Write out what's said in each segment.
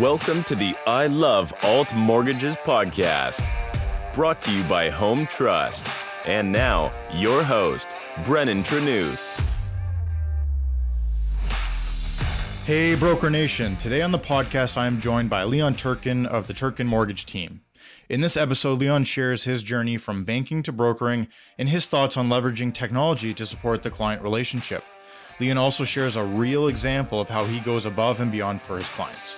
Welcome to the I Love Alt Mortgages podcast, brought to you by Home Trust. And now, your host, Brennan Trenuth. Hey, Broker Nation. Today on the podcast, I am joined by Leon Turkin of the Turkin Mortgage team. In this episode, Leon shares his journey from banking to brokering and his thoughts on leveraging technology to support the client relationship. Leon also shares a real example of how he goes above and beyond for his clients.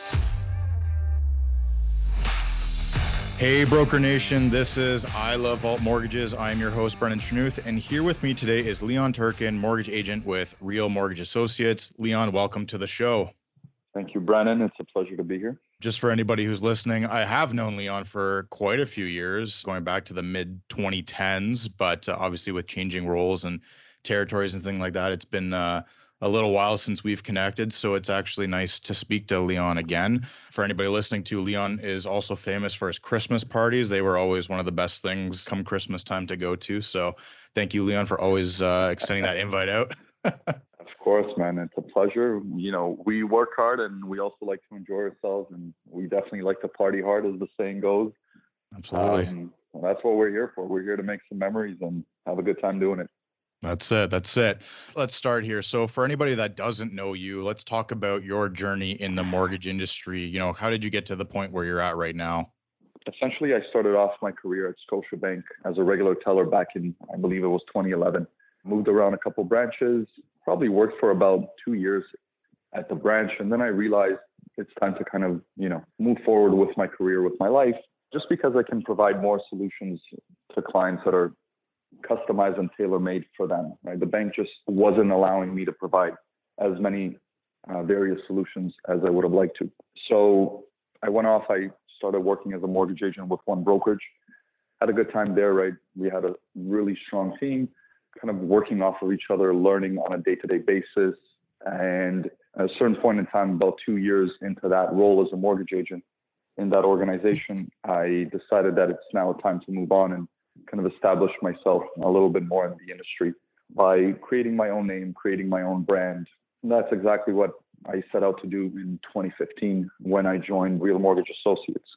Hey, Broker Nation. This is I Love Alt Mortgages. I'm your host, Brennan Trenuth, and here with me today is Leon Turkin, mortgage agent with Real Mortgage Associates. Leon, welcome to the show. Thank you, Brennan. It's a pleasure to be here. Just for anybody who's listening, I have known Leon for quite a few years, going back to the mid 2010s, but uh, obviously with changing roles and territories and things like that, it's been uh, a little while since we've connected, so it's actually nice to speak to Leon again. For anybody listening to, Leon is also famous for his Christmas parties. They were always one of the best things come Christmas time to go to. So thank you, Leon, for always uh, extending that invite out. of course, man. It's a pleasure. You know, we work hard and we also like to enjoy ourselves, and we definitely like to party hard, as the saying goes. Absolutely. Um, that's what we're here for. We're here to make some memories and have a good time doing it. That's it. That's it. Let's start here. So, for anybody that doesn't know you, let's talk about your journey in the mortgage industry. You know, how did you get to the point where you're at right now? Essentially, I started off my career at Scotiabank as a regular teller back in, I believe it was 2011. Moved around a couple branches, probably worked for about two years at the branch. And then I realized it's time to kind of, you know, move forward with my career, with my life, just because I can provide more solutions to clients that are customized and tailor made for them. Right? The bank just wasn't allowing me to provide as many uh, various solutions as I would have liked to. So I went off. I started working as a mortgage agent with one brokerage. Had a good time there. Right? We had a really strong team, kind of working off of each other, learning on a day-to-day basis. And at a certain point in time, about two years into that role as a mortgage agent in that organization, I decided that it's now time to move on and kind of establish myself a little bit more in the industry by creating my own name, creating my own brand. And that's exactly what I set out to do in 2015 when I joined Real Mortgage Associates.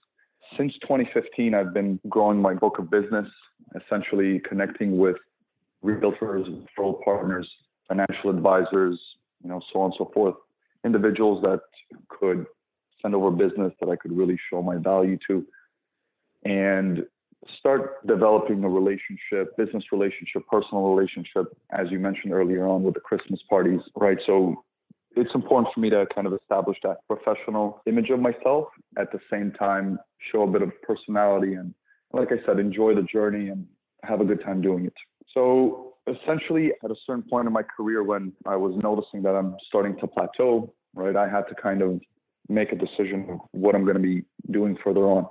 Since 2015, I've been growing my book of business, essentially connecting with realtors, referral partners, financial advisors, you know, so on and so forth, individuals that could send over business that I could really show my value to. And start developing a relationship, business relationship, personal relationship, as you mentioned earlier on with the Christmas parties, right? So it's important for me to kind of establish that professional image of myself at the same time, show a bit of personality and, like I said, enjoy the journey and have a good time doing it. So essentially, at a certain point in my career, when I was noticing that I'm starting to plateau, right, I had to kind of make a decision of what I'm going to be doing further on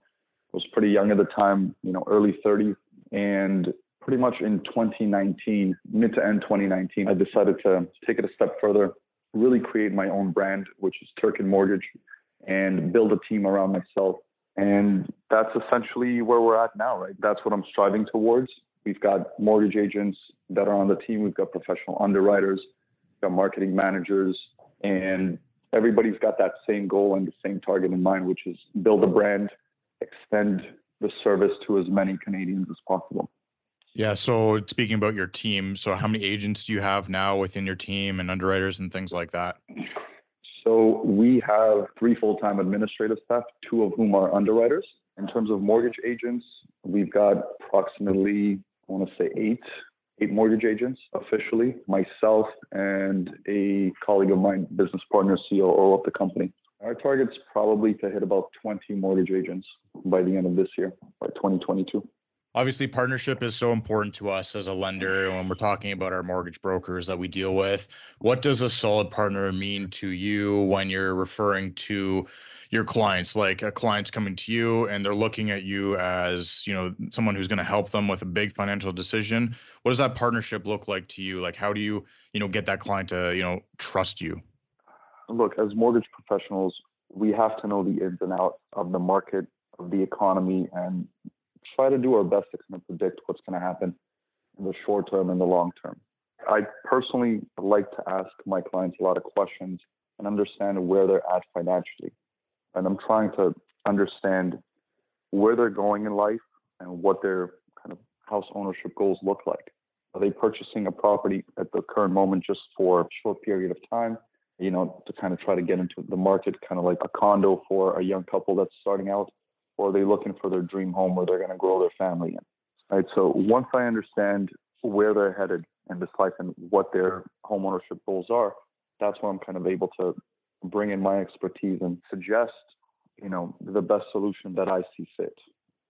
was pretty young at the time, you know, early 30s. And pretty much in 2019, mid to end 2019, I decided to take it a step further, really create my own brand, which is Turkin Mortgage, and build a team around myself. And that's essentially where we're at now, right? That's what I'm striving towards. We've got mortgage agents that are on the team. We've got professional underwriters, we've got marketing managers, and everybody's got that same goal and the same target in mind, which is build a brand, extend the service to as many Canadians as possible. Yeah. So speaking about your team, so how many agents do you have now within your team and underwriters and things like that? So we have three full-time administrative staff, two of whom are underwriters. In terms of mortgage agents, we've got approximately, I want to say eight, eight mortgage agents officially, myself and a colleague of mine, business partner, COO of the company. Our target's probably to hit about 20 mortgage agents by the end of this year, by 2022. Obviously, partnership is so important to us as a lender when we're talking about our mortgage brokers that we deal with. What does a solid partner mean to you when you're referring to your clients? Like a client's coming to you and they're looking at you as, you know, someone who's going to help them with a big financial decision. What does that partnership look like to you? Like how do you, you know, get that client to, you know, trust you? Look, as mortgage professionals, we have to know the ins and outs of the market, of the economy, and try to do our best to kind of predict what's going to happen in the short term and the long term. I personally like to ask my clients a lot of questions and understand where they're at financially. and I'm trying to understand where they're going in life and what their kind of house ownership goals look like. Are they purchasing a property at the current moment just for a short period of time, you know, to kind of try to get into the market, kind of like a condo for a young couple that's starting out? Or are they looking for their dream home where they're going to grow their family in? Right. So once I understand where they're headed in this life and what their home ownership goals are, that's when I'm kind of able to bring in my expertise and suggest, you know, the best solution that I see fit.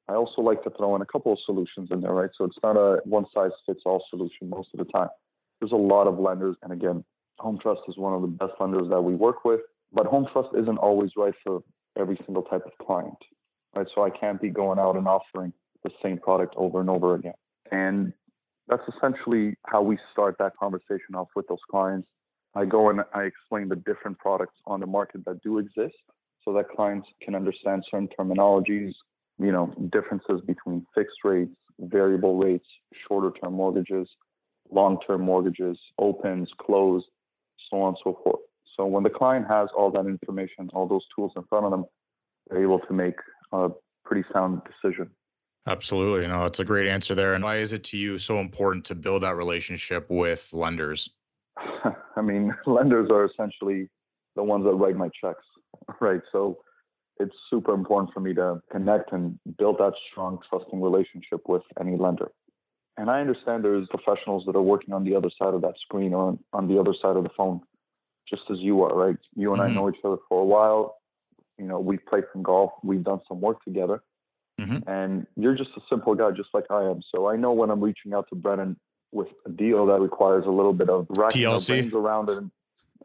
I also like to throw in a couple of solutions in there, right? So it's not a one size fits all solution most of the time. There's a lot of lenders, and again, Home Trust is one of the best lenders that we work with, but Home Trust isn't always right for every single type of client, right? So I can't be going out and offering the same product over and over again. And that's essentially how we start that conversation off with those clients. I go and I explain the different products on the market that do exist so that clients can understand certain terminologies, you know, differences between fixed rates, variable rates, shorter term mortgages, long term mortgages, opens, close, so on and so forth. So when the client has all that information, all those tools in front of them, they're able to make a pretty sound decision. Absolutely. No, that's a great answer there. And why is it to you so important to build that relationship with lenders? I mean, lenders are essentially the ones that write my checks, right? So it's super important for me to connect and build that strong, trusting relationship with any lender. And I understand there's professionals that are working on the other side of that screen or on the other side of the phone, just as you are, right? You and mm-hmm. I know each other for a while. You know, we've played some golf, we've done some work together. Mm-hmm. And you're just a simple guy, just like I am. So I know when I'm reaching out to Brennan with a deal that requires a little bit of racking TLC. around it. And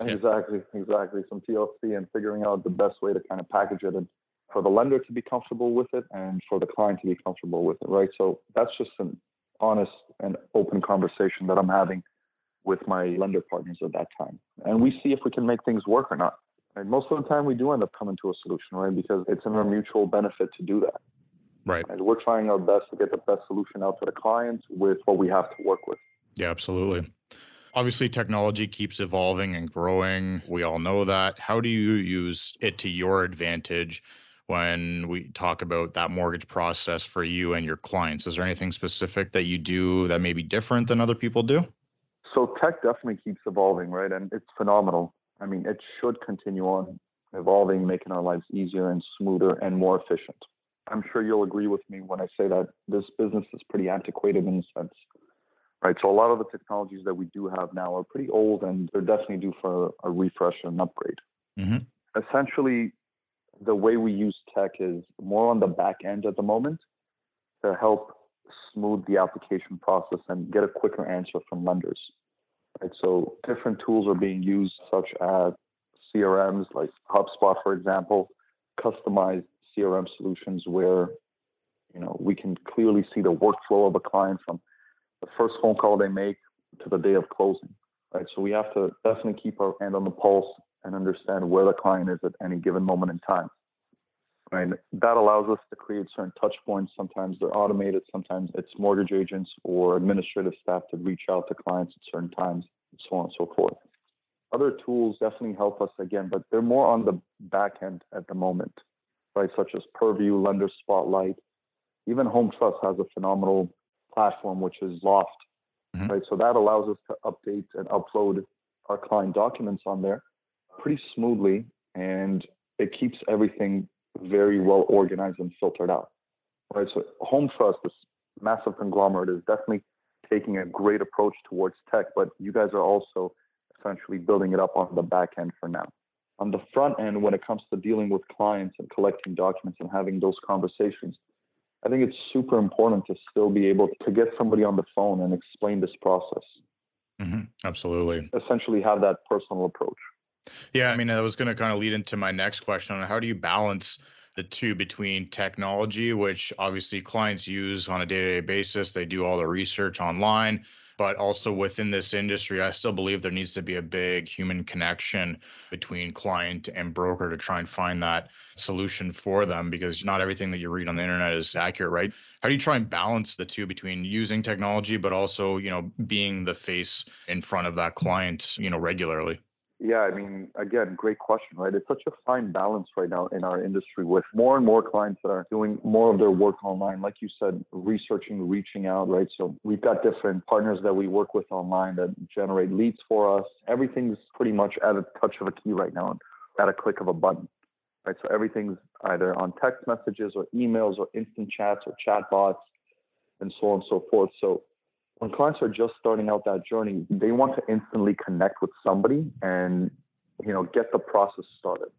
yeah. Exactly, exactly. Some TLC and figuring out the best way to kind of package it and for the lender to be comfortable with it and for the client to be comfortable with it, right? So that's just an honest and open conversation that I'm having with my lender partners at that time. And we see if we can make things work or not. And most of the time we do end up coming to a solution, right? Because it's in our mutual benefit to do that. Right. And we're trying our best to get the best solution out to the clients with what we have to work with. Yeah, absolutely. Obviously, technology keeps evolving and growing. We all know that. How do you use it to your advantage when we talk about that mortgage process for you and your clients? Is there anything specific that you do that may be different than other people do? So, tech definitely keeps evolving, right? And it's phenomenal. I mean, it should continue on evolving, making our lives easier and smoother and more efficient. I'm sure you'll agree with me when I say that this business is pretty antiquated in a sense, right? So a lot of the technologies that we do have now are pretty old and they're definitely due for a refresh and upgrade. Mm-hmm. Essentially, the way we use tech is more on the back end at the moment to help smooth the application process and get a quicker answer from lenders. Right? So different tools are being used, such as CRMs like HubSpot, for example, customized CRM solutions where you know we can clearly see the workflow of a client from the first phone call they make to the day of closing. Right. So we have to definitely keep our hand on the pulse and understand where the client is at any given moment in time. Right. That allows us to create certain touch points. Sometimes they're automated, sometimes it's mortgage agents or administrative staff to reach out to clients at certain times, and so on and so forth. Other tools definitely help us again, but they're more on the back end at the moment right, such as Purview, Lender Spotlight. Even Home Trust has a phenomenal platform, which is Loft, mm-hmm. right? So that allows us to update and upload our client documents on there pretty smoothly, and it keeps everything very well organized and filtered out, right? So Home Trust, this massive conglomerate, is definitely taking a great approach towards tech, but you guys are also essentially building it up on the back end for now on the front end when it comes to dealing with clients and collecting documents and having those conversations i think it's super important to still be able to get somebody on the phone and explain this process mm-hmm. absolutely essentially have that personal approach yeah i mean i was going to kind of lead into my next question on how do you balance the two between technology which obviously clients use on a day-to-day basis they do all the research online but also within this industry, I still believe there needs to be a big human connection between client and broker to try and find that solution for them because not everything that you read on the internet is accurate, right? How do you try and balance the two between using technology, but also, you know, being the face in front of that client, you know, regularly? Yeah, I mean, again, great question, right? It's such a fine balance right now in our industry with more and more clients that are doing more of their work online. Like you said, researching, reaching out, right? So we've got different partners that we work with online that generate leads for us. Everything's pretty much at a touch of a key right now, at a click of a button, right? So everything's either on text messages or emails or instant chats or chat bots and so on and so forth. So when clients are just starting out that journey, they want to instantly connect with somebody and you know get the process started.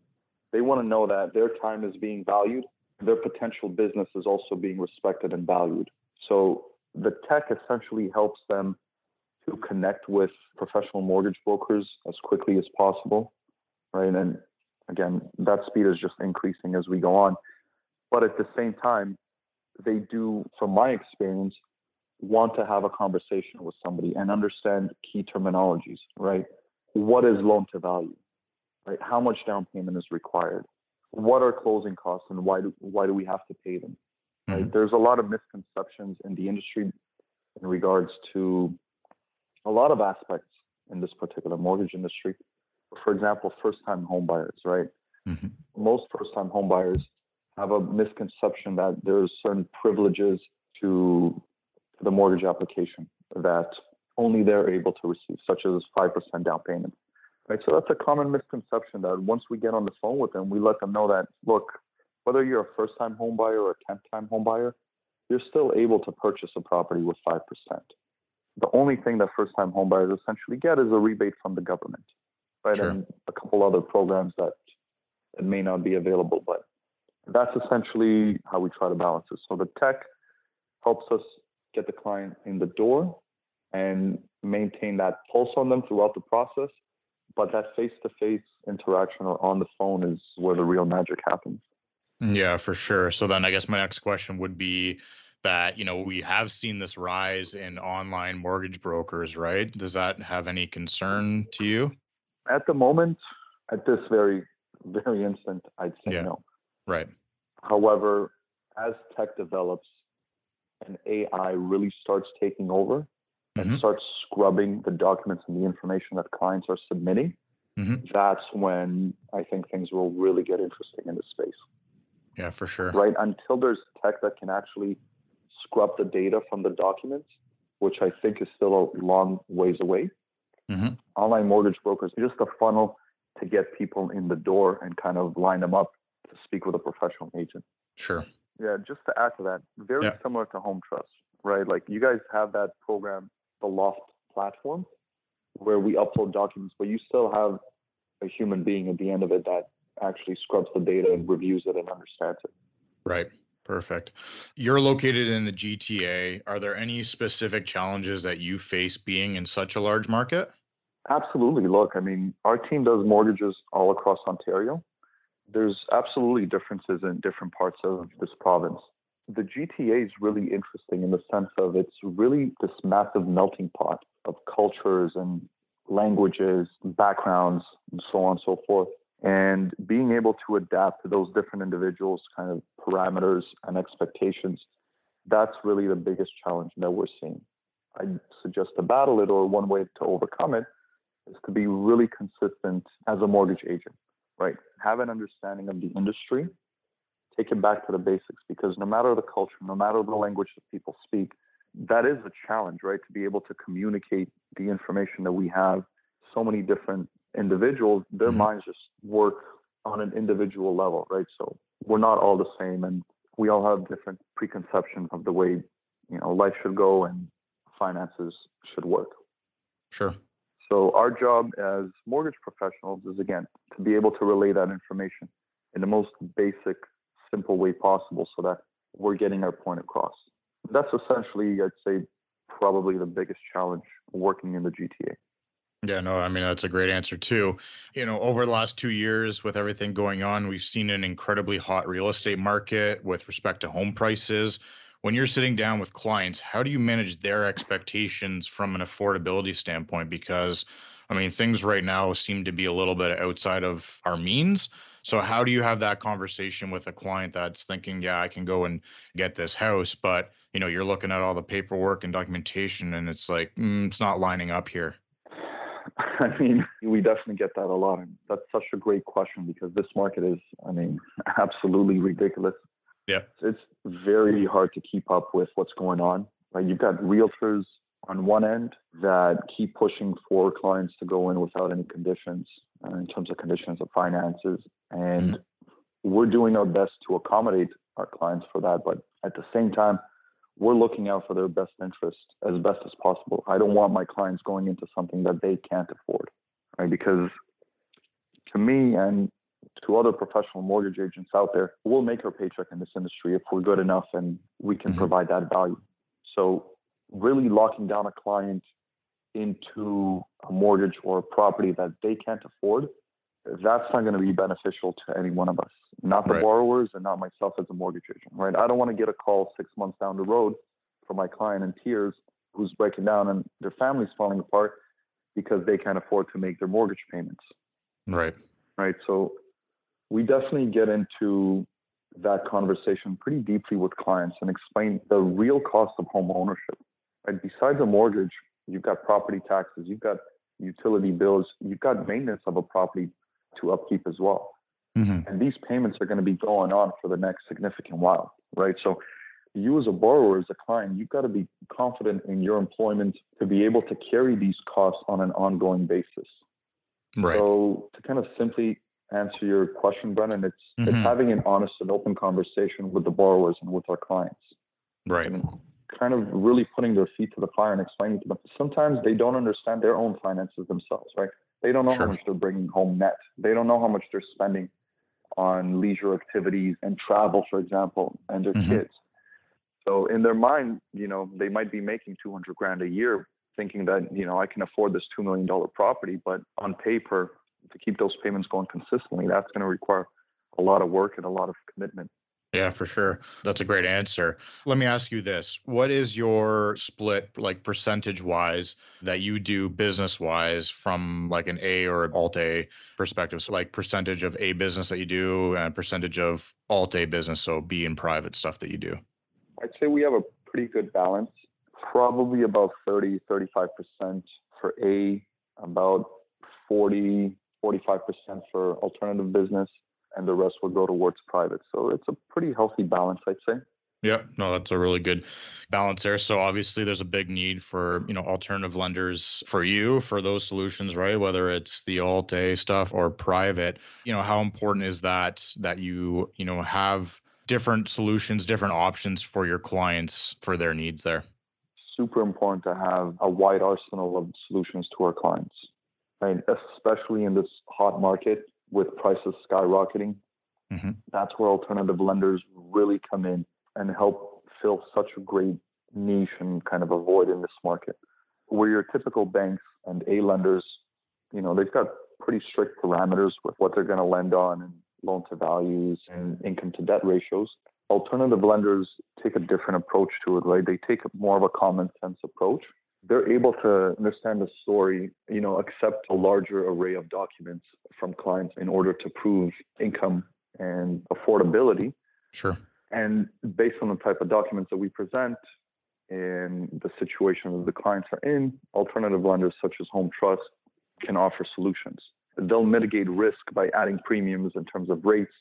They want to know that their time is being valued, their potential business is also being respected and valued. So the tech essentially helps them to connect with professional mortgage brokers as quickly as possible, right? And again, that speed is just increasing as we go on. But at the same time, they do, from my experience, want to have a conversation with somebody and understand key terminologies, right? What is loan to value? Right? How much down payment is required? What are closing costs and why do why do we have to pay them? Right? Mm-hmm. There's a lot of misconceptions in the industry in regards to a lot of aspects in this particular mortgage industry. For example, first-time home buyers, right? Mm-hmm. Most first-time home buyers have a misconception that there's certain privileges to the mortgage application that only they're able to receive, such as 5% down payment. Right? So that's a common misconception that once we get on the phone with them, we let them know that, look, whether you're a first time home buyer or a 10th time home buyer, you're still able to purchase a property with 5%. The only thing that first time home buyers essentially get is a rebate from the government, right? Sure. And a couple other programs that, that may not be available, but that's essentially how we try to balance it. So the tech helps us get the client in the door and maintain that pulse on them throughout the process. But that face to face interaction or on the phone is where the real magic happens. Yeah, for sure. So then I guess my next question would be that, you know, we have seen this rise in online mortgage brokers, right? Does that have any concern to you? At the moment, at this very, very instant, I'd say yeah. no. Right. However, as tech develops, and AI really starts taking over mm-hmm. and starts scrubbing the documents and the information that clients are submitting, mm-hmm. that's when I think things will really get interesting in this space. Yeah, for sure. Right. Until there's tech that can actually scrub the data from the documents, which I think is still a long ways away. Mm-hmm. Online mortgage brokers just a funnel to get people in the door and kind of line them up to speak with a professional agent. Sure. Yeah, just to add to that, very yeah. similar to Home Trust, right? Like you guys have that program, the Loft platform, where we upload documents, but you still have a human being at the end of it that actually scrubs the data and reviews it and understands it. Right. Perfect. You're located in the GTA. Are there any specific challenges that you face being in such a large market? Absolutely. Look, I mean, our team does mortgages all across Ontario there's absolutely differences in different parts of this province. The GTA is really interesting in the sense of it's really this massive melting pot of cultures and languages, backgrounds, and so on and so forth. And being able to adapt to those different individuals' kind of parameters and expectations, that's really the biggest challenge that we're seeing. I suggest to battle it, or one way to overcome it, is to be really consistent as a mortgage agent right? Have an understanding of the industry, take it back to the basics because no matter the culture, no matter the language that people speak, that is a challenge, right? To be able to communicate the information that we have. So many different individuals, their mm-hmm. minds just work on an individual level, right? So we're not all the same and we all have different preconceptions of the way, you know, life should go and finances should work. Sure. So our job as mortgage professionals is again to be able to relay that information in the most basic, simple way possible so that we're getting our point across. That's essentially, I'd say, probably the biggest challenge working in the GTA. Yeah, no, I mean, that's a great answer too. You know, over the last two years, with everything going on, we've seen an incredibly hot real estate market with respect to home prices when you're sitting down with clients, how do you manage their expectations from an affordability standpoint? Because I mean, things right now seem to be a little bit outside of our means. So how do you have that conversation with a client that's thinking, yeah, I can go and get this house, but you know, you're looking at all the paperwork and documentation, and it's like mm, it's not lining up here. I mean, we definitely get that a lot. And that's such a great question because this market is, I mean, absolutely ridiculous. Yeah. It's very hard to keep up with what's going on. You've got realtors on one end that keep pushing for clients to go in without any conditions uh, in terms of conditions of finances. And mm-hmm. we're doing our best to accommodate our clients for that. But at the same time, we're looking out for their best interest as best as possible. I don't want my clients going into something that they can't afford, right? Because to me and to other professional mortgage agents out there, we'll make our paycheck in this industry if we're good enough and we can mm-hmm. provide that value. So, really locking down a client into a mortgage or a property that they can't afford, that's not going to be beneficial to any one of us, not the right. borrowers and not myself as a mortgage agent, right? I don't want to get a call six months down the road from my client in tears who's breaking down and their family's falling apart because they can't afford to make their mortgage payments. Right. Right. So we definitely get into that conversation pretty deeply with clients and explain the real cost of home ownership. Right? Besides a mortgage, you've got property taxes, you've got utility bills, you've got maintenance of a property to upkeep as well. Mm-hmm. And these payments are going to be going on for the next significant while, right? So you as a borrower, as a client, you've got to be confident in your employment to be able to carry these costs on an ongoing basis. Right. So to kind of simply answer your question, Brennan, it's mm-hmm. it's having an honest and open conversation with the borrowers and with our clients. Right. And kind of really putting their feet to the fire and explaining to them. Sometimes they don't understand their own finances themselves, right? They don't know sure. how much they're bringing home net. They don't know how much they're spending on leisure activities and travel, for example, and their mm-hmm. kids. So in their mind, you know, they might be making 200 grand a year, thinking that you know I can afford this two million dollar property, but on paper, to keep those payments going consistently, that's going to require a lot of work and a lot of commitment. Yeah, for sure. That's a great answer. Let me ask you this. What is your split, like percentage wise, that you do business wise from like an A or Alt A perspective? So, like percentage of A business that you do and percentage of Alt A business, so B and private stuff that you do? I'd say we have a pretty good balance, probably about 30, 35% for A, about 40, 45% for alternative business and the rest will go towards private. So it's a pretty healthy balance, I'd say. Yeah, no, that's a really good balance there. So obviously there's a big need for, you know, alternative lenders for you for those solutions, right? Whether it's the alt A stuff or private. You know, how important is that that you, you know, have different solutions, different options for your clients for their needs there? Super important to have a wide arsenal of solutions to our clients. Right? Especially in this hot market with prices skyrocketing. Mm-hmm. That's where alternative lenders really come in and help fill such a great niche and kind of a void in this market. Where your typical banks and A lenders, you know, they've got pretty strict parameters with what they're going to lend on and loan to values and income to debt ratios. Alternative lenders take a different approach to it, right? They take more of a common sense approach they're able to understand the story, you know, accept a larger array of documents from clients in order to prove income and affordability. Sure. And based on the type of documents that we present and the situation that the clients are in, alternative lenders such as Home Trust can offer solutions. They'll mitigate risk by adding premiums in terms of rates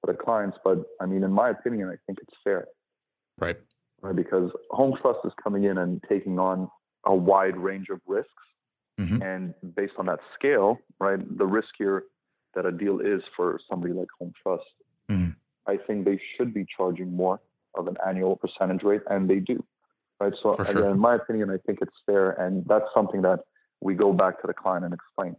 for the clients. But I mean, in my opinion, I think it's fair. Right. Right, because Home Trust is coming in and taking on a wide range of risks. Mm-hmm. And based on that scale, right, the riskier that a deal is for somebody like Home Trust, mm-hmm. I think they should be charging more of an annual percentage rate, and they do. Right. So sure. again, in my opinion, I think it's fair, and that's something that we go back to the client and explain.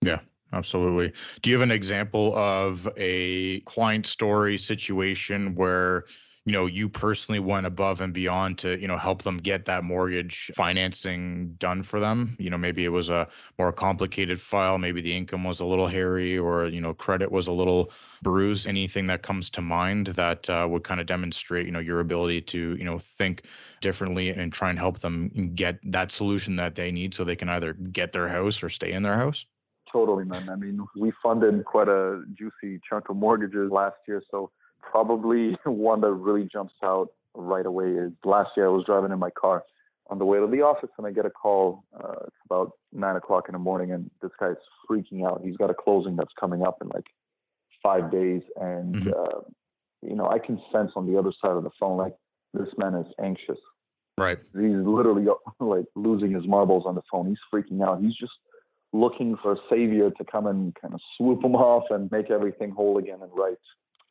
Yeah, absolutely. Do you have an example of a client story situation where you know you personally went above and beyond to you know help them get that mortgage financing done for them? You know maybe it was a more complicated file maybe the income was a little hairy or you know credit was a little bruised. Anything that comes to mind that uh, would kind of demonstrate you know your ability to you know think differently and try and help them get that solution that they need so they can either get their house or stay in their house? Totally man. I mean we funded quite a juicy chunk of mortgages last year so probably one that really jumps out right away is last year I was driving in my car on the way to the office, and I get a call. Uh, it's about nine o'clock in the morning, and this guy's freaking out. He's got a closing that's coming up in like five days, and mm-hmm. uh, you know I can sense on the other side of the phone like this man is anxious. Right. He's literally like losing his marbles on the phone. He's freaking out. He's just looking for a savior to come and kind of swoop him off and make everything whole again and right.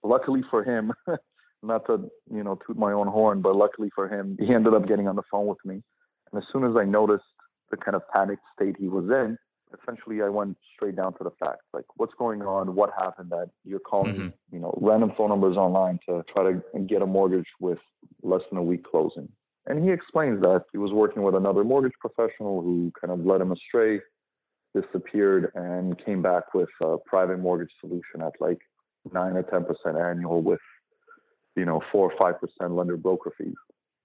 Luckily for him, not to you know toot my own horn, but luckily for him, he ended up getting on the phone with me. And as soon as I noticed the kind of panicked state he was in, essentially I went straight down to the facts. Like, what's going on? What happened that you're calling, mm-hmm. you know, random phone numbers online to try to get a mortgage with less than a week closing? And he explains that he was working with another mortgage professional who kind of led him astray, disappeared, and came back with a private mortgage solution at like nine or ten percent annual with, you know, four or five percent lender broker fees.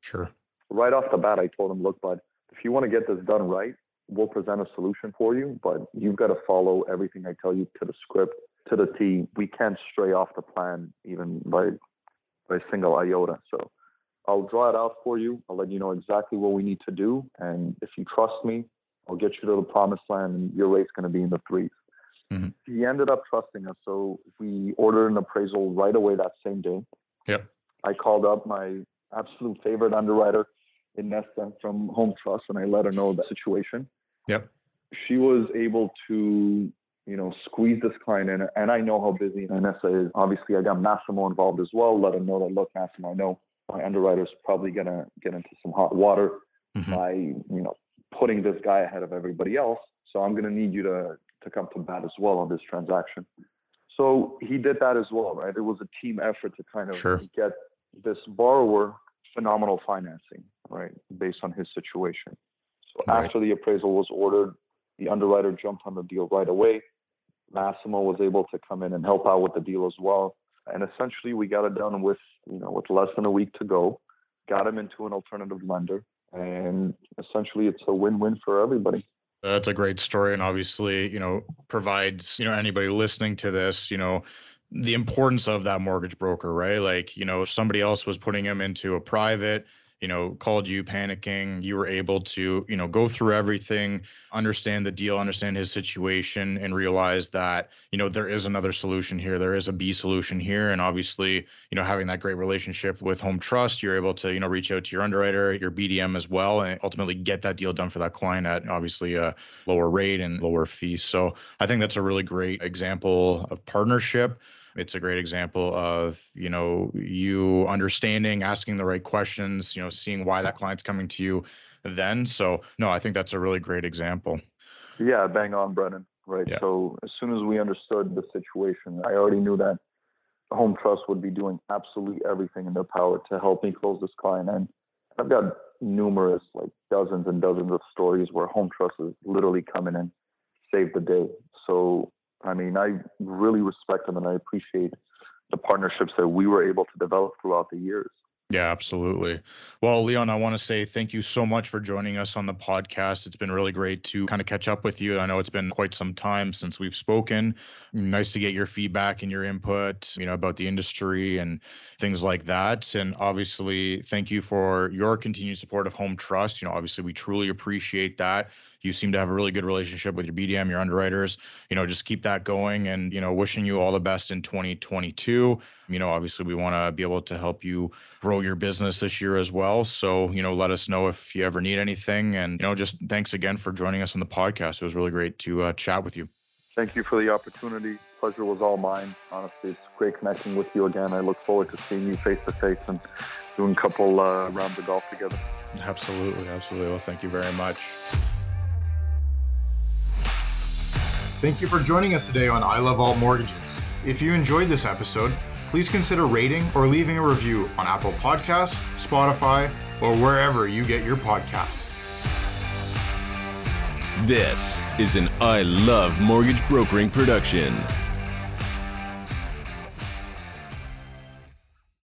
Sure. Right off the bat, I told him, look, bud, if you want to get this done right, we'll present a solution for you, but you've got to follow everything I tell you to the script, to the T. We can't stray off the plan even by by a single iota. So I'll draw it out for you. I'll let you know exactly what we need to do. And if you trust me, I'll get you to the promised land and your rate's going to be in the 3s mm-hmm. He ended up trusting us. So we ordered an appraisal right away that same day. Yep. I called up my absolute favorite underwriter in Nesta from Home Trust and I let her know the situation. Yep. She was able to, you know, squeeze this client in. And I know how busy Nessa is. Obviously, I got Massimo involved as well. Let him know that, look, Massimo, I know my underwriter's probably going to get into some hot water mm-hmm. by, you know, putting this guy ahead of everybody else. So I'm going to need you to, to come to bat as well on this transaction. So he did that as well, right? It was a team effort to kind of sure. get this borrower phenomenal financing, right, based on his situation. So right. after the appraisal was ordered, the underwriter jumped on the deal right away. Massimo was able to come in and help out with the deal as well. And essentially, we got it done with you know with less than a week to go. Got him into an alternative lender, and essentially, it's a win-win for everybody. That's a great story, and obviously, you know, provides you know anybody listening to this, you know, the importance of that mortgage broker, right? Like, you know, if somebody else was putting him into a private you know, called you panicking. You were able to, you know, go through everything, understand the deal, understand his situation, and realize that, you know, there is another solution here. There is a B solution here. And obviously, you know, having that great relationship with Home Trust, you're able to, you know, reach out to your underwriter, your BDM as well, and ultimately get that deal done for that client at obviously a lower rate and lower fees. So I think that's a really great example of partnership it's a great example of you know you understanding asking the right questions you know seeing why that client's coming to you then so no i think that's a really great example yeah bang on brennan right yeah. so as soon as we understood the situation i already knew that home trust would be doing absolutely everything in their power to help me close this client and i've got numerous like dozens and dozens of stories where home trust is literally coming in save the day so I mean, I really respect them and I appreciate the partnerships that we were able to develop throughout the years. Yeah, absolutely. Well, Leon, I want to say thank you so much for joining us on the podcast. It's been really great to kind of catch up with you. I know it's been quite some time since we've spoken. Nice to get your feedback and your input, you know, about the industry and things like that. And obviously, thank you for your continued support of Home Trust. You know, obviously, we truly appreciate that you seem to have a really good relationship with your BDM, your underwriters. You know, just keep that going and, you know, wishing you all the best in 2022. You know, obviously we want to be able to help you grow your business this year as well. So, you know, let us know if you ever need anything. And, you know, just thanks again for joining us on the podcast. It was really great to uh, chat with you. Thank you for the opportunity. Pleasure was all mine. Honestly, it's great connecting with you again. I look forward to seeing you face to face and doing a couple uh, rounds of golf together. Absolutely. Absolutely. Well, thank you very much. Thank you for joining us today on I Love Alt Mortgages. If you enjoyed this episode, please consider rating or leaving a review on Apple Podcasts, Spotify, or wherever you get your podcasts. This is an I Love Mortgage Brokering production.